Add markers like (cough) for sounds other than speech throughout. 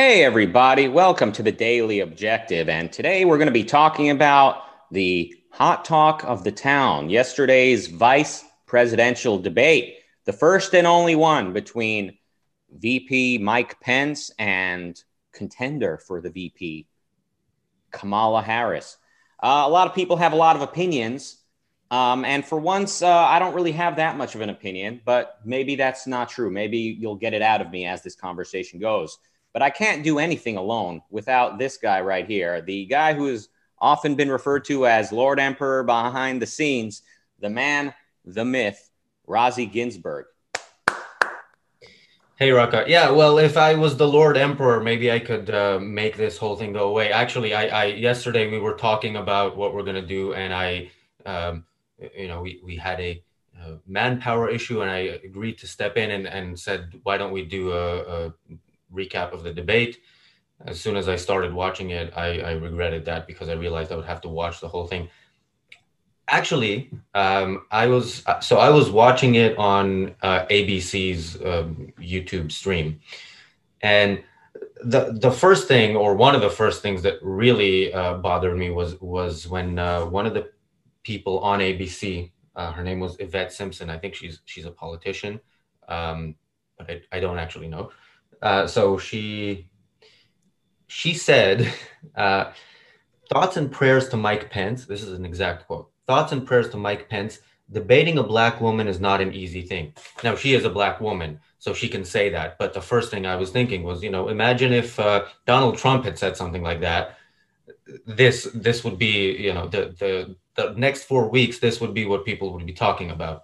Hey, everybody, welcome to the Daily Objective. And today we're going to be talking about the hot talk of the town, yesterday's vice presidential debate, the first and only one between VP Mike Pence and contender for the VP, Kamala Harris. Uh, a lot of people have a lot of opinions. Um, and for once, uh, I don't really have that much of an opinion, but maybe that's not true. Maybe you'll get it out of me as this conversation goes. But I can't do anything alone without this guy right here, the guy who has often been referred to as Lord Emperor behind the scenes, the man, the myth, Razi Ginzberg. Hey, Rucka. Yeah, well, if I was the Lord Emperor, maybe I could uh, make this whole thing go away. Actually, I, I yesterday we were talking about what we're gonna do, and I, um, you know, we we had a uh, manpower issue, and I agreed to step in and, and said, why don't we do a, a recap of the debate. As soon as I started watching it, I, I regretted that because I realized I would have to watch the whole thing. Actually, um, I was so I was watching it on uh, ABC's um, YouTube stream, and the the first thing or one of the first things that really uh, bothered me was was when uh, one of the people on ABC, uh, her name was Yvette Simpson. I think she's she's a politician, um, but I, I don't actually know. Uh, so she she said, (laughs) uh, "Thoughts and prayers to Mike Pence." This is an exact quote. Thoughts and prayers to Mike Pence. Debating a black woman is not an easy thing. Now she is a black woman, so she can say that. But the first thing I was thinking was, you know, imagine if uh, Donald Trump had said something like that. This this would be, you know, the the the next four weeks. This would be what people would be talking about.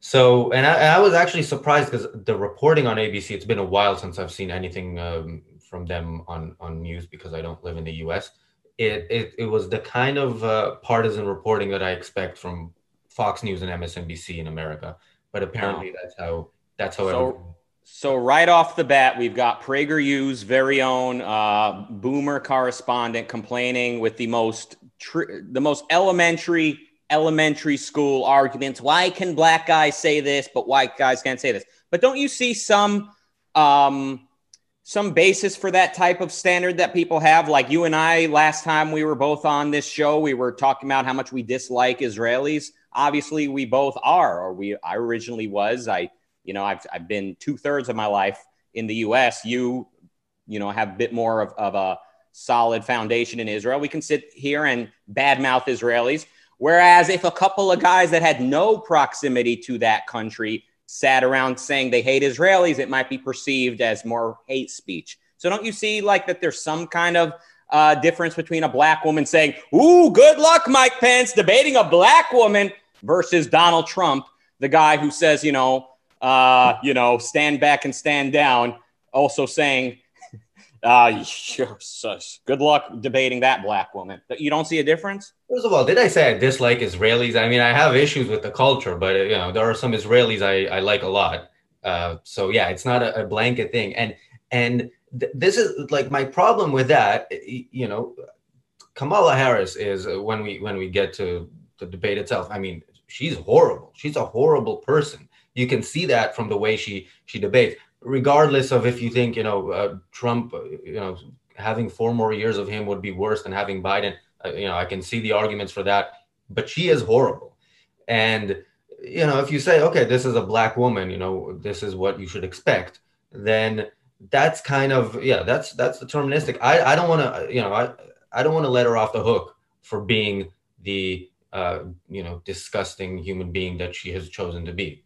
So, and I, I was actually surprised because the reporting on ABC, it's been a while since I've seen anything um, from them on, on news because I don't live in the US. It, it, it was the kind of uh, partisan reporting that I expect from Fox News and MSNBC in America. But apparently wow. that's how, that's how. So, so right off the bat, we've got PragerU's very own uh, boomer correspondent complaining with the most, tr- the most elementary elementary school arguments. Why can black guys say this, but white guys can't say this? But don't you see some um, some basis for that type of standard that people have? Like you and I, last time we were both on this show, we were talking about how much we dislike Israelis. Obviously, we both are, or we I originally was. I, you know, I've I've been two thirds of my life in the U.S. You, you know, have a bit more of, of a solid foundation in Israel. We can sit here and badmouth Israelis Whereas if a couple of guys that had no proximity to that country sat around saying they hate Israelis, it might be perceived as more hate speech. So don't you see like that there's some kind of uh, difference between a black woman saying, Ooh, good luck, Mike Pence, debating a black woman versus Donald Trump, the guy who says, you know, uh, you know, stand back and stand down, also saying, (laughs) uh, good luck debating that black woman. You don't see a difference? First of all, did I say I dislike Israelis? I mean, I have issues with the culture, but you know, there are some Israelis I, I like a lot. Uh, so yeah, it's not a, a blanket thing. And and th- this is like my problem with that. You know, Kamala Harris is uh, when we when we get to the debate itself. I mean, she's horrible. She's a horrible person. You can see that from the way she she debates regardless of if you think you know uh, Trump, uh, you know, having four more years of him would be worse than having Biden. Uh, you know, I can see the arguments for that, but she is horrible. And you know, if you say, okay, this is a black woman, you know, this is what you should expect, then that's kind of yeah, that's that's deterministic. I I don't want to you know I I don't want to let her off the hook for being the uh, you know disgusting human being that she has chosen to be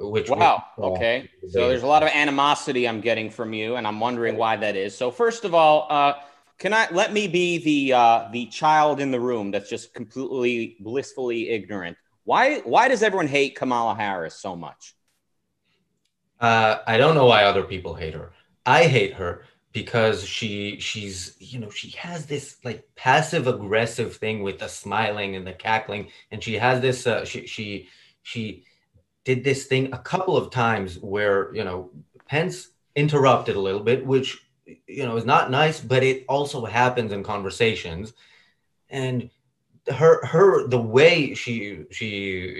which wow okay so there's a lot of animosity i'm getting from you and i'm wondering why that is so first of all uh, can i let me be the uh, the child in the room that's just completely blissfully ignorant. Why why does everyone hate kamala harris so much? Uh, i don't know why other people hate her. I hate her because she she's you know she has this like passive aggressive thing with the smiling and the cackling. And she has this uh, she she she did this thing a couple of times where you know Pence interrupted a little bit, which you know is not nice, but it also happens in conversations. And her her the way she she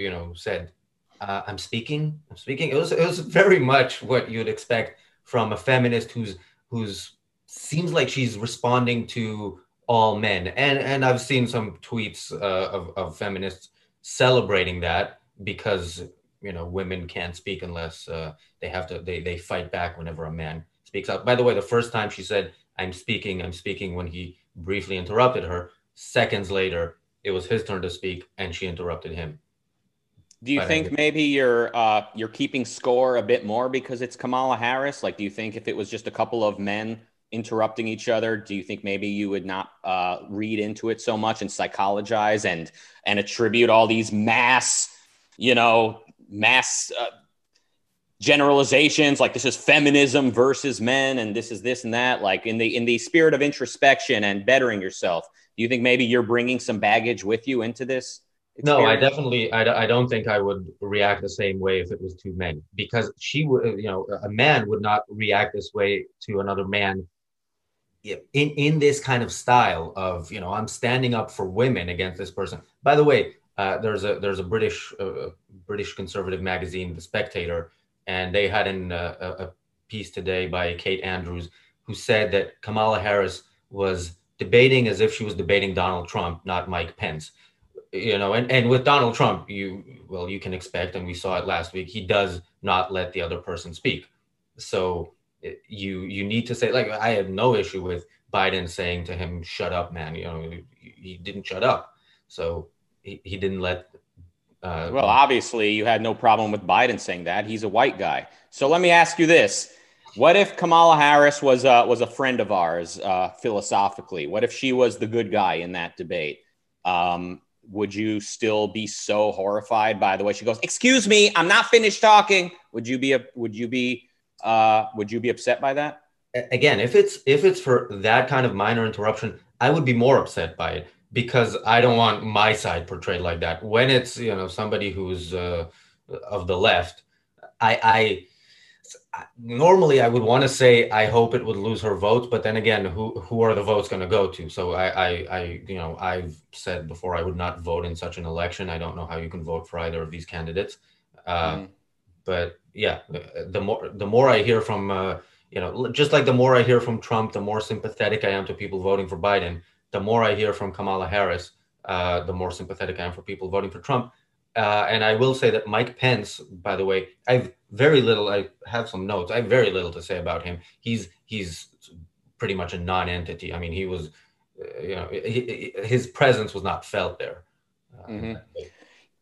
you know said, uh, "I'm speaking, I'm speaking." It was it was very much what you'd expect from a feminist who's who's seems like she's responding to all men. And and I've seen some tweets uh, of, of feminists celebrating that because you know women can't speak unless uh, they have to they, they fight back whenever a man speaks out. By the way, the first time she said I'm speaking, I'm speaking when he briefly interrupted her, seconds later it was his turn to speak and she interrupted him. Do you but think maybe you're uh, you're keeping score a bit more because it's Kamala Harris? Like, do you think if it was just a couple of men interrupting each other do you think maybe you would not uh, read into it so much and psychologize and and attribute all these mass you know mass uh, generalizations like this is feminism versus men and this is this and that like in the in the spirit of introspection and bettering yourself do you think maybe you're bringing some baggage with you into this experience? no i definitely I, I don't think i would react the same way if it was two men because she would you know a man would not react this way to another man in in this kind of style of you know I'm standing up for women against this person. By the way, uh, there's a there's a British uh, British conservative magazine, The Spectator, and they had uh, a piece today by Kate Andrews who said that Kamala Harris was debating as if she was debating Donald Trump, not Mike Pence. You know, and, and with Donald Trump, you well, you can expect, and we saw it last week, he does not let the other person speak. So you you need to say like I have no issue with Biden saying to him, "Shut up, man." You know, he didn't shut up, so he, he didn't let. Uh, well, obviously, you had no problem with Biden saying that. He's a white guy. So let me ask you this: What if Kamala Harris was uh, was a friend of ours uh, philosophically? What if she was the good guy in that debate? Um, would you still be so horrified by the way she goes? Excuse me, I'm not finished talking. Would you be a? Would you be? Uh, would you be upset by that? Again, if it's if it's for that kind of minor interruption, I would be more upset by it because I don't want my side portrayed like that. When it's you know somebody who's uh, of the left, I, I normally I would want to say I hope it would lose her votes, but then again, who who are the votes going to go to? So I, I I you know I've said before I would not vote in such an election. I don't know how you can vote for either of these candidates. Uh, mm but yeah, the more the more I hear from uh, you know, just like the more I hear from Trump, the more sympathetic I am to people voting for Biden. The more I hear from Kamala Harris, uh, the more sympathetic I am for people voting for Trump. Uh, and I will say that Mike Pence, by the way, I've very little. I have some notes. I have very little to say about him. He's he's pretty much a non-entity. I mean, he was, uh, you know, he, his presence was not felt there. Uh, mm-hmm.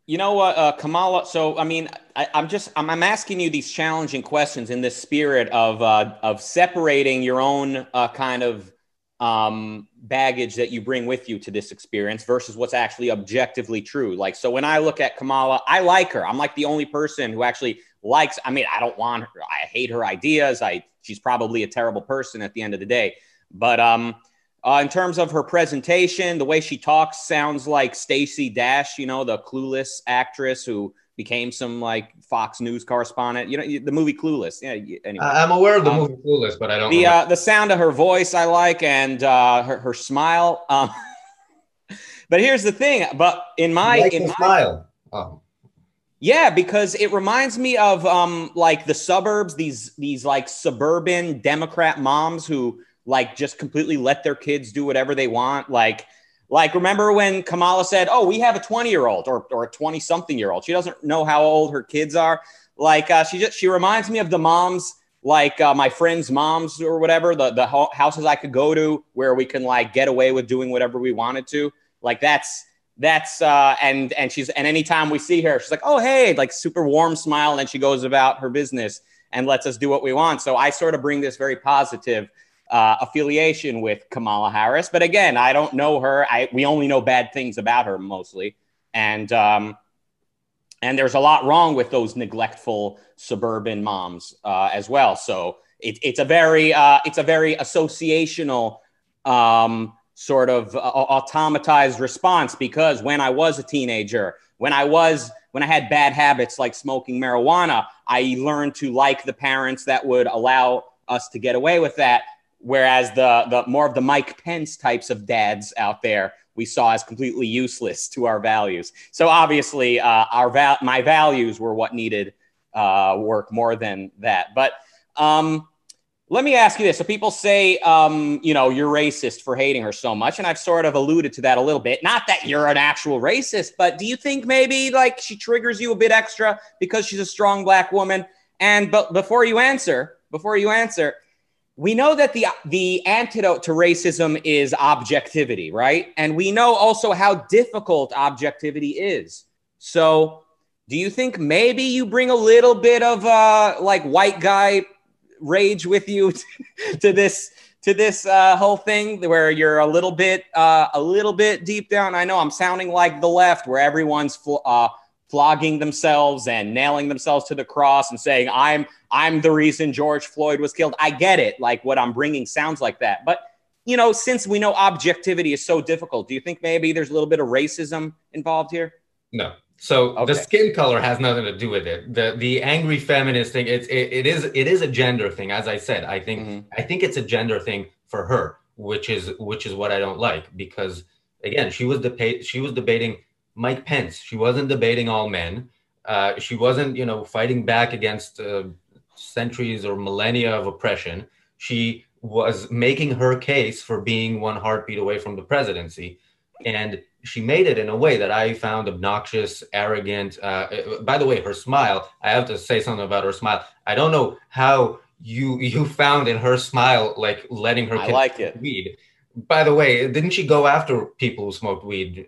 You know what, uh, Kamala? So, I mean, I, am just I'm, I'm, asking you these challenging questions in this spirit of uh, of separating your own uh, kind of um, baggage that you bring with you to this experience versus what's actually objectively true. Like, so when I look at Kamala, I like her. I'm like the only person who actually likes. I mean, I don't want her. I hate her ideas. I she's probably a terrible person at the end of the day. But um, uh, in terms of her presentation, the way she talks sounds like Stacey Dash, you know, the clueless actress who became some like Fox News correspondent. You know, the movie Clueless. Yeah. Anyway, I'm aware of the um, movie Clueless, but I don't. The uh, the sound of her voice I like, and uh, her her smile. Um, (laughs) but here's the thing. But in my like in my, smile. Oh. Yeah, because it reminds me of um like the suburbs. These these like suburban Democrat moms who like just completely let their kids do whatever they want. Like, like remember when Kamala said, "Oh, we have a 20 year old or or a 20 something year old." She doesn't know how old her kids are. Like, uh, she just she reminds me of the moms, like uh, my friends' moms or whatever, the the houses I could go to where we can like get away with doing whatever we wanted to. Like that's that's uh and and she's and anytime we see her she's like oh hey like super warm smile and then she goes about her business and lets us do what we want so i sort of bring this very positive uh, affiliation with Kamala Harris. But again, I don't know her. I we only know bad things about her mostly, and um, and there's a lot wrong with those neglectful suburban moms uh, as well. So it, it's a very uh, it's a very associational um, sort of uh, automatized response because when I was a teenager, when I was when I had bad habits like smoking marijuana, I learned to like the parents that would allow us to get away with that Whereas the the more of the Mike Pence types of dads out there we saw as completely useless to our values. So obviously, uh, our val- my values were what needed uh, work more than that. But um, Let me ask you this. So people say, um, you know, you're racist for hating her so much. And I've sort of alluded to that a little bit. Not that you're an actual racist, but do you think maybe like she triggers you a bit extra because she's a strong black woman? And but before you answer, before you answer, we know that the the antidote to racism is objectivity, right? And we know also how difficult objectivity is. So, do you think maybe you bring a little bit of uh like white guy rage with you (laughs) to this to this uh, whole thing where you're a little bit uh, a little bit deep down. I know I'm sounding like the left, where everyone's fl- uh, flogging themselves and nailing themselves to the cross and saying I'm I'm the reason George Floyd was killed. I get it. Like what I'm bringing sounds like that, but you know, since we know objectivity is so difficult, do you think maybe there's a little bit of racism involved here? No, so okay. the skin color has nothing to do with it. The the angry feminist thing, it's it, it is it is a gender thing. As I said, I think mm-hmm. I think it's a gender thing for her, which is which is what I don't like because again, she was debate she was debating Mike Pence. She wasn't debating all men. Uh, she wasn't you know fighting back against uh, centuries or millennia of oppression. She was making her case for being one heartbeat away from the presidency, and she made it in a way that I found obnoxious, arrogant. Uh, by the way, her smile. I have to say something about her smile. I don't know how you you found in her smile like letting her. I like it. Weed. By the way, didn't she go after people who smoked weed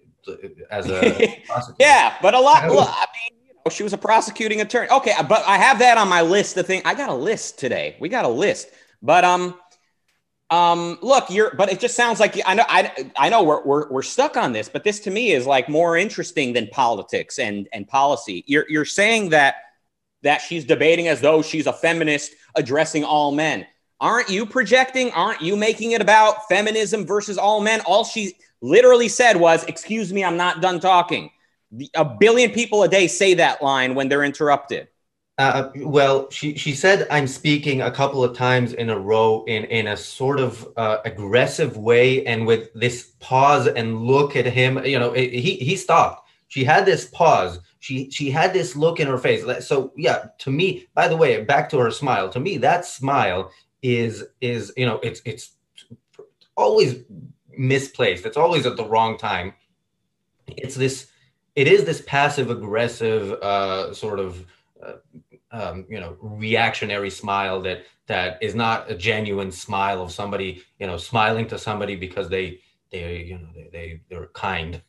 as a (laughs) yeah, but a lot. Well, (laughs) I mean, you know, she was a prosecuting attorney. Okay, but I have that on my list. The thing I got a list today. We got a list, but um um, look, you're, but it just sounds like I know, I, I know we're, we're, we're stuck on this, but this to me is like more interesting than politics and, and policy. You're, you're saying that, that she's debating as though she's a feminist addressing all men. Aren't you projecting? Aren't you making it about feminism versus all men? All she literally said was, Excuse me, I'm not done talking. A billion people a day say that line when they're interrupted. Uh, well, she, she said I'm speaking a couple of times in a row in, in a sort of uh, aggressive way and with this pause and look at him. You know, it, he, he stopped. She had this pause. She she had this look in her face. So yeah, to me, by the way, back to her smile. To me, that smile is is you know it's it's always misplaced. It's always at the wrong time. It's this. It is this passive aggressive uh, sort of. Uh, um, you know reactionary smile that that is not a genuine smile of somebody you know smiling to somebody because they they you know they, they they're kind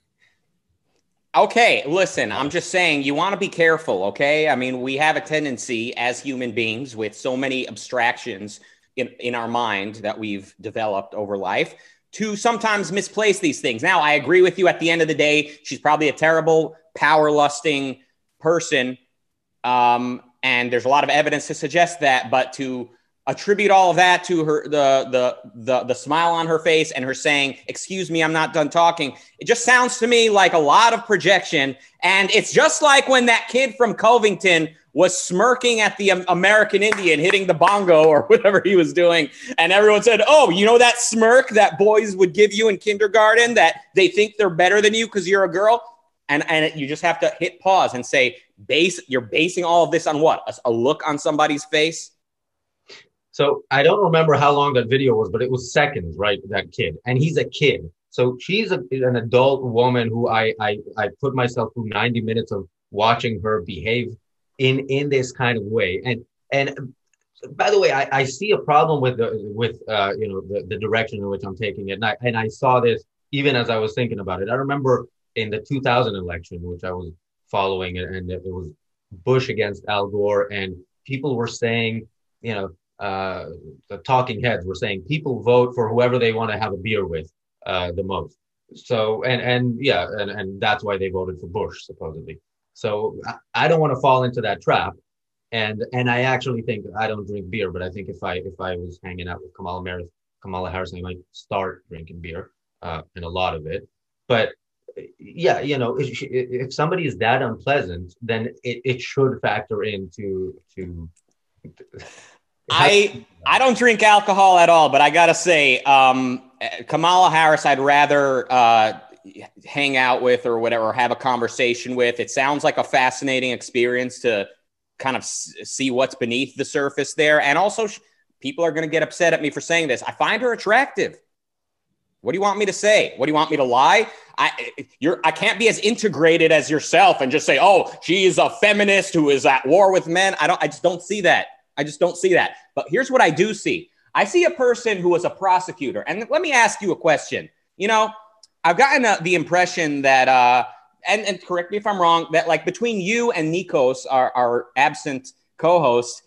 okay listen i'm just saying you want to be careful okay i mean we have a tendency as human beings with so many abstractions in, in our mind that we've developed over life to sometimes misplace these things now i agree with you at the end of the day she's probably a terrible power lusting person um, and there's a lot of evidence to suggest that. But to attribute all of that to her, the the the the smile on her face and her saying, "Excuse me, I'm not done talking," it just sounds to me like a lot of projection. And it's just like when that kid from Covington was smirking at the American Indian hitting the bongo or (laughs) whatever he was doing. And everyone said, Oh, you know that smirk that boys would give you in kindergarten that they think they're better than you because you're a girl? And, and you just have to hit pause and say, base you're basing all of this on what a, a, look on somebody's face so i don't remember how long that video was but it was seconds right that kid and he's a kid so she's a, an adult woman who I, I i put myself through 90 minutes of watching her behave in in this kind of way and and by the way i, I see a problem with the with uh you know the, the direction in which i'm taking it and I, and I saw this even as i was thinking about it i remember in the 2000 election which i was following and it was Bush against Al Gore, and people were saying, you know, uh, the talking heads were saying people vote for whoever they want to have a beer with uh, the most. So and and yeah, and, and that's why they voted for Bush supposedly. So I, don't want to fall into that trap. And and I actually think I don't drink beer, but I think if I if I was hanging out with Kamala Harris, Kamala Harris, I might start drinking beer uh, and a lot of it. But yeah, you know, if, if somebody is that unpleasant, then it, it should factor into to. I I don't drink alcohol at all, but I gotta say, um, Kamala Harris, I'd rather uh, hang out with or whatever, have a conversation with. It sounds like a fascinating experience to kind of see what's beneath the surface there, and also people are going to get upset at me for saying this. I find her attractive. What do you want me to say? What do you want me to lie? I you're I can't be as integrated as yourself and just say, "Oh, she is a feminist who is at war with men." I don't I just don't see that. I just don't see that. But here's what I do see. I see a person who was a prosecutor. And let me ask you a question. You know, I've gotten uh, the impression that uh and, and correct me if I'm wrong, that like between you and Nikos, our, our absent co-host,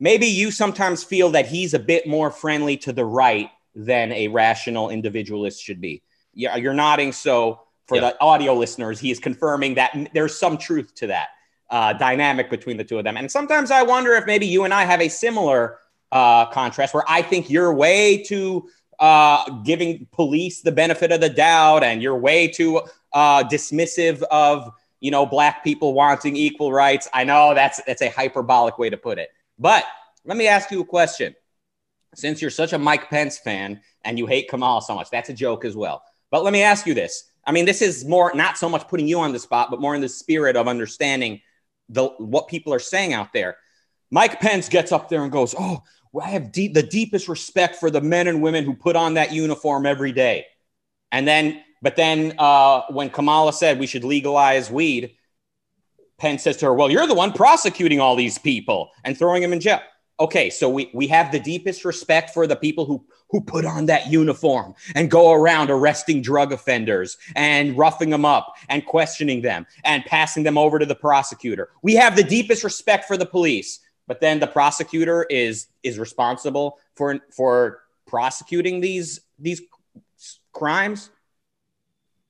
maybe you sometimes feel that he's a bit more friendly to the right than a rational individualist should be. Yeah, you're nodding. So for the audio listeners, he is confirming that there's some truth to that uh, dynamic between the two of them. And sometimes I wonder if maybe you and I have a similar uh, contrast where I think you're way too uh, giving police the benefit of the doubt and you're way too uh, dismissive of you know black people wanting equal rights. I know that's that's a hyperbolic way to put it, but let me ask you a question since you're such a Mike Pence fan and you hate Kamala so much, that's a joke as well. But let me ask you this. I mean, this is more not so much putting you on the spot, but more in the spirit of understanding the what people are saying out there. Mike Pence gets up there and goes, "Oh, I have deep, the deepest respect for the men and women who put on that uniform every day." And then, but then, uh, when Kamala said we should legalize weed, Pence says to her, "Well, you're the one prosecuting all these people and throwing them in jail." okay, so we, we have the deepest respect for the people who, who put on that uniform and go around arresting drug offenders and roughing them up and questioning them and passing them over to the prosecutor. We have the deepest respect for the police, but then the prosecutor is is responsible for for prosecuting these these crimes.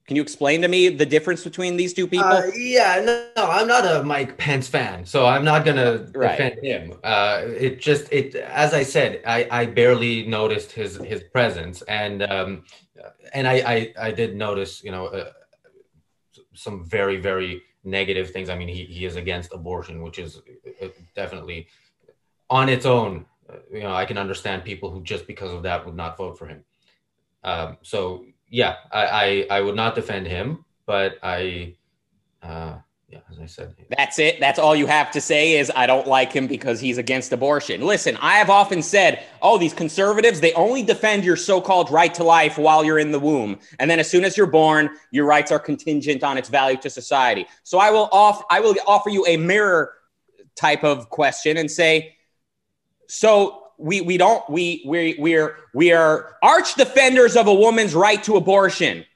Can you explain to me the difference between these two people? Uh, yeah, no, no, I'm not a Mike Pence fan, so I'm not gonna right. defend him. Uh, it just it as I said, I, I barely noticed his his presence, and um, and I, I I did notice, you know, uh, some very very negative things. I mean, he he is against abortion, which is uh, definitely on its own. Uh, you know, I can understand people who just because of that would not vote for him. Um, so yeah, I, I, I would not defend him, but I, uh, yeah, as I said, that's it. That's all you have to say is I don't like him because he's against abortion. Listen, I have often said, oh, these conservatives, they only defend your so-called right to life while you're in the womb. And then as soon as you're born, your rights are contingent on its value to society. So I will off I will offer you a mirror type of question and say, so we we don't we we we're we are arch defenders of a woman's right to abortion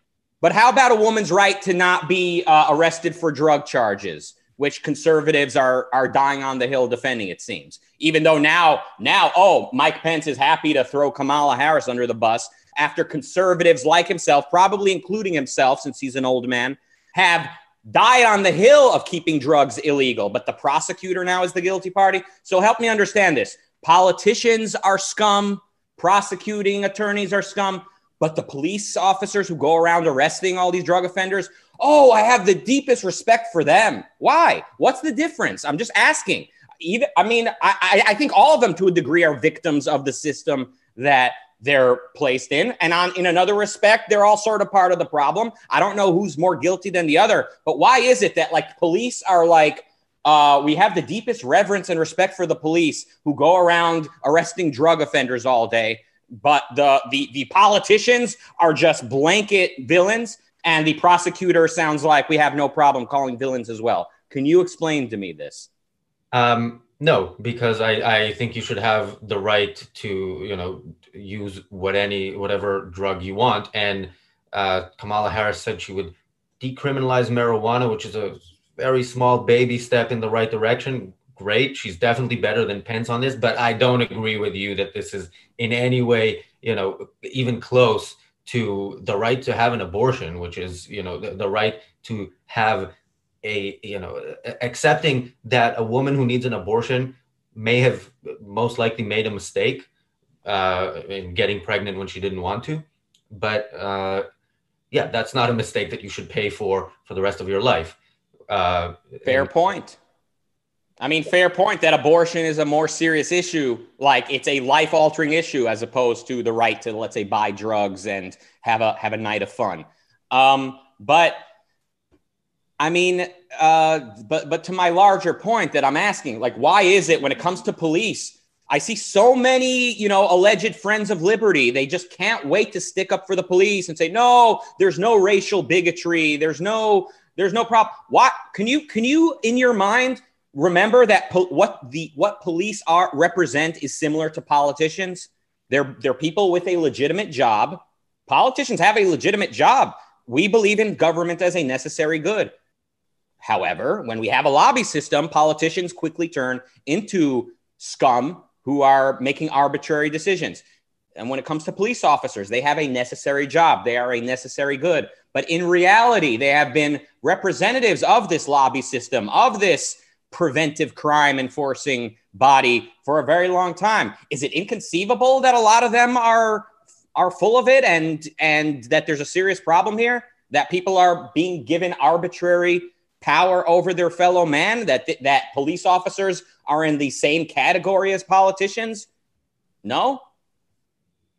but how about a woman's right to not be uh, arrested for drug charges which conservatives are are dying on the hill defending it seems? Even though now now oh mike pence is happy to throw kamala harris under the bus after conservatives like himself probably including himself since he's an old man have died on the hill of keeping drugs illegal. But the prosecutor now is the guilty party. So help me understand this. Politicians are scum, prosecuting attorneys are scum, but the police officers who go around arresting all these drug offenders, oh, I have the deepest respect for them. Why? What's the difference? I'm just asking. Even, I mean, I, I think all of them to a degree are victims of the system that they're placed in. And on in another respect, they're all sort of part of the problem. I don't know who's more guilty than the other, but why is it that like police are like uh, we have the deepest reverence and respect for the police who go around arresting drug offenders all day. But the, the, the politicians are just blanket villains. And the prosecutor sounds like we have no problem calling villains as well. Can you explain to me this? Um, no, because I, I think you should have the right to, you know, use what any whatever drug you want. And uh, Kamala Harris said she would decriminalize marijuana, which is a very small baby step in the right direction. Great. She's definitely better than Pence on this, but I don't agree with you that this is in any way, you know, even close to the right to have an abortion, which is, you know, the, the right to have a, you know, accepting that a woman who needs an abortion may have most likely made a mistake uh, in getting pregnant when she didn't want to. But uh, yeah, that's not a mistake that you should pay for for the rest of your life. Uh, fair and- point. I mean, fair point that abortion is a more serious issue. Like it's a life altering issue as opposed to the right to, let's say, buy drugs and have a have a night of fun. Um, but I mean, uh, but but to my larger point that I'm asking, like, why is it when it comes to police? I see so many, you know, alleged friends of liberty. They just can't wait to stick up for the police and say, "No, there's no racial bigotry. There's no there's no problem." What can you can you in your mind remember that po- what the what police are represent is similar to politicians? They're they're people with a legitimate job. Politicians have a legitimate job. We believe in government as a necessary good. However, when we have a lobby system, politicians quickly turn into scum who are making arbitrary decisions. And when it comes to police officers, they have a necessary job. They are a necessary good. But in reality, they have been representatives of this lobby system, of this preventive crime enforcing body for a very long time. Is it inconceivable that a lot of them are are full of it and and that there's a serious problem here that people are being given arbitrary power over their fellow man that that police officers are in the same category as politicians? No.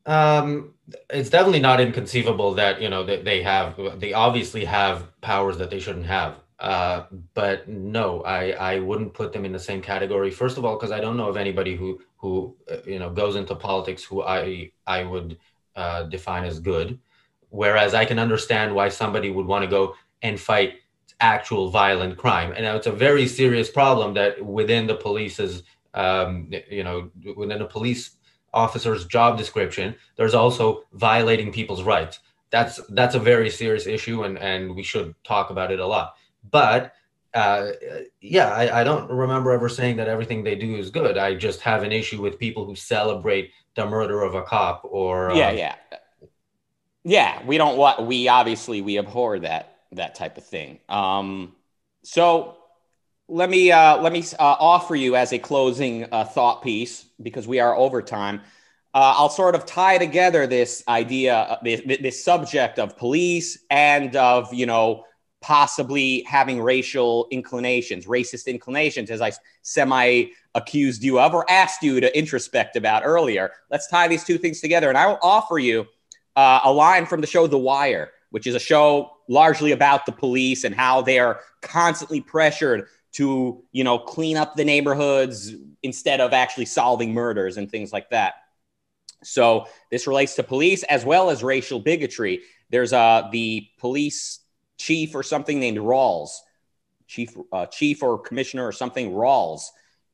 Um, it's definitely not inconceivable that you know that they have they obviously have powers that they shouldn't have. Uh, but no, I I wouldn't put them in the same category. First of all, because I don't know of anybody who who uh, you know goes into politics who I I would uh, define as good. Whereas I can understand why somebody would want to go and fight actual violent crime. And now it's a very serious problem that within the police's, um, you know, within a police officer's job description, there's also violating people's rights. That's that's a very serious issue, and and we should talk about it a lot. But uh, yeah, I, I don't remember ever saying that everything they do is good. I just have an issue with people who celebrate the murder of a cop or yeah, um, yeah, yeah. We don't want. We obviously we abhor that that type of thing. Um, so let me uh, let me uh, offer you as a closing uh, thought piece because we are over time. Uh, I'll sort of tie together this idea, uh, this, this subject of police and of you know possibly having racial inclinations, racist inclinations, as I semi accused you of or asked you to introspect about earlier. Let's tie these two things together, and I will offer you uh, a line from the show The Wire which is a show largely about the police and how they are constantly pressured to, you know, clean up the neighborhoods instead of actually solving murders and things like that. So this relates to police as well as racial bigotry. There's uh, the police chief or something named Rawls, chief, uh, chief or commissioner or something Rawls.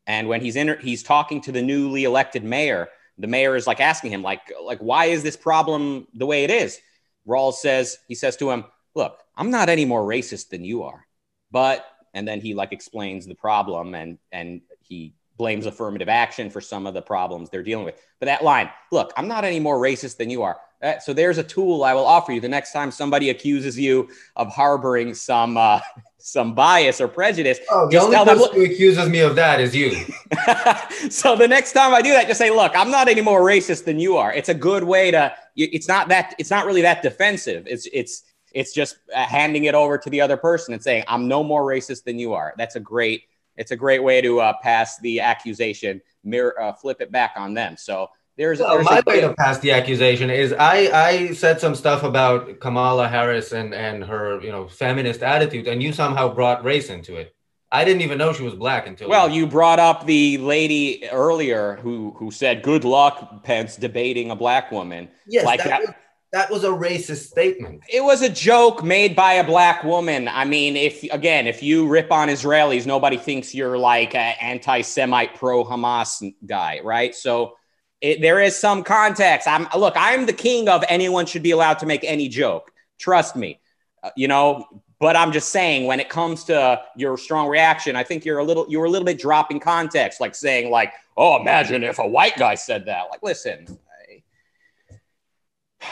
And when he's in, he's talking to the newly elected mayor. The mayor is like asking him, like, like, why is this problem the way it is? Rawls says, he says to him, Look, I'm not any more racist than you are. But, and then he like explains the problem and, and he blames affirmative action for some of the problems they're dealing with. But that line, look, I'm not any more racist than you are. Uh, so there's a tool I will offer you the next time somebody accuses you of harboring some uh, (laughs) some bias or prejudice. Oh, the only person them, who accuses me of that is you. (laughs) so the next time I do that, just say, "Look, I'm not any more racist than you are." It's a good way to. It's not that. It's not really that defensive. It's it's it's just uh, handing it over to the other person and saying, "I'm no more racist than you are." That's a great. It's a great way to uh, pass the accusation, mirror, uh, flip it back on them. So there's, well, there's my way to pass the accusation is I I said some stuff about Kamala Harris and and her you know feminist attitude, and you somehow brought race into it. I didn't even know she was black until. Well, you brought up the lady earlier who who said, "Good luck, Pence, debating a black woman." Yes, like that. that was, that was a racist statement. It was a joke made by a black woman. I mean, if again, if you rip on Israelis, nobody thinks you're like an anti-Semite, pro-Hamas guy, right? So it, there is some context. I'm look, I'm the king of anyone should be allowed to make any joke. Trust me. Uh, you know, but I'm just saying when it comes to your strong reaction, I think you're a little you're a little bit dropping context, like saying like, "Oh, imagine if a white guy said that." Like, listen,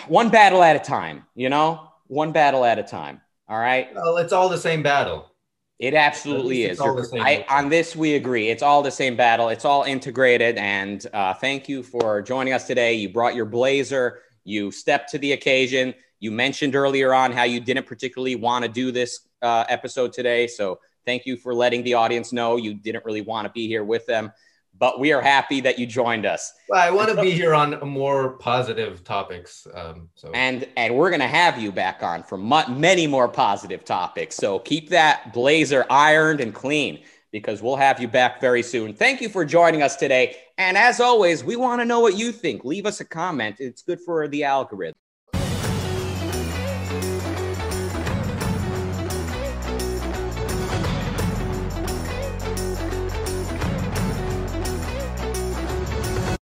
one battle at a time. You know, one battle at a time. All right. Well, it's all the same battle. It absolutely is. I, on this, we agree. It's all the same battle. It's all integrated. And uh, thank you for joining us today. You brought your blazer. You stepped to the occasion. You mentioned earlier on how you didn't particularly want to do this uh, episode today. So thank you for letting the audience know you didn't really want to be here with them but we are happy that you joined us. Well, I want to be here on more positive topics. Um, so and and we're gonna have you back on for many more positive topics. So keep that blazer ironed and clean. because we'll have you back very soon. Thank you for joining us today. And as always, we want to know what you think. Leave us a comment, it's good for the algorithm.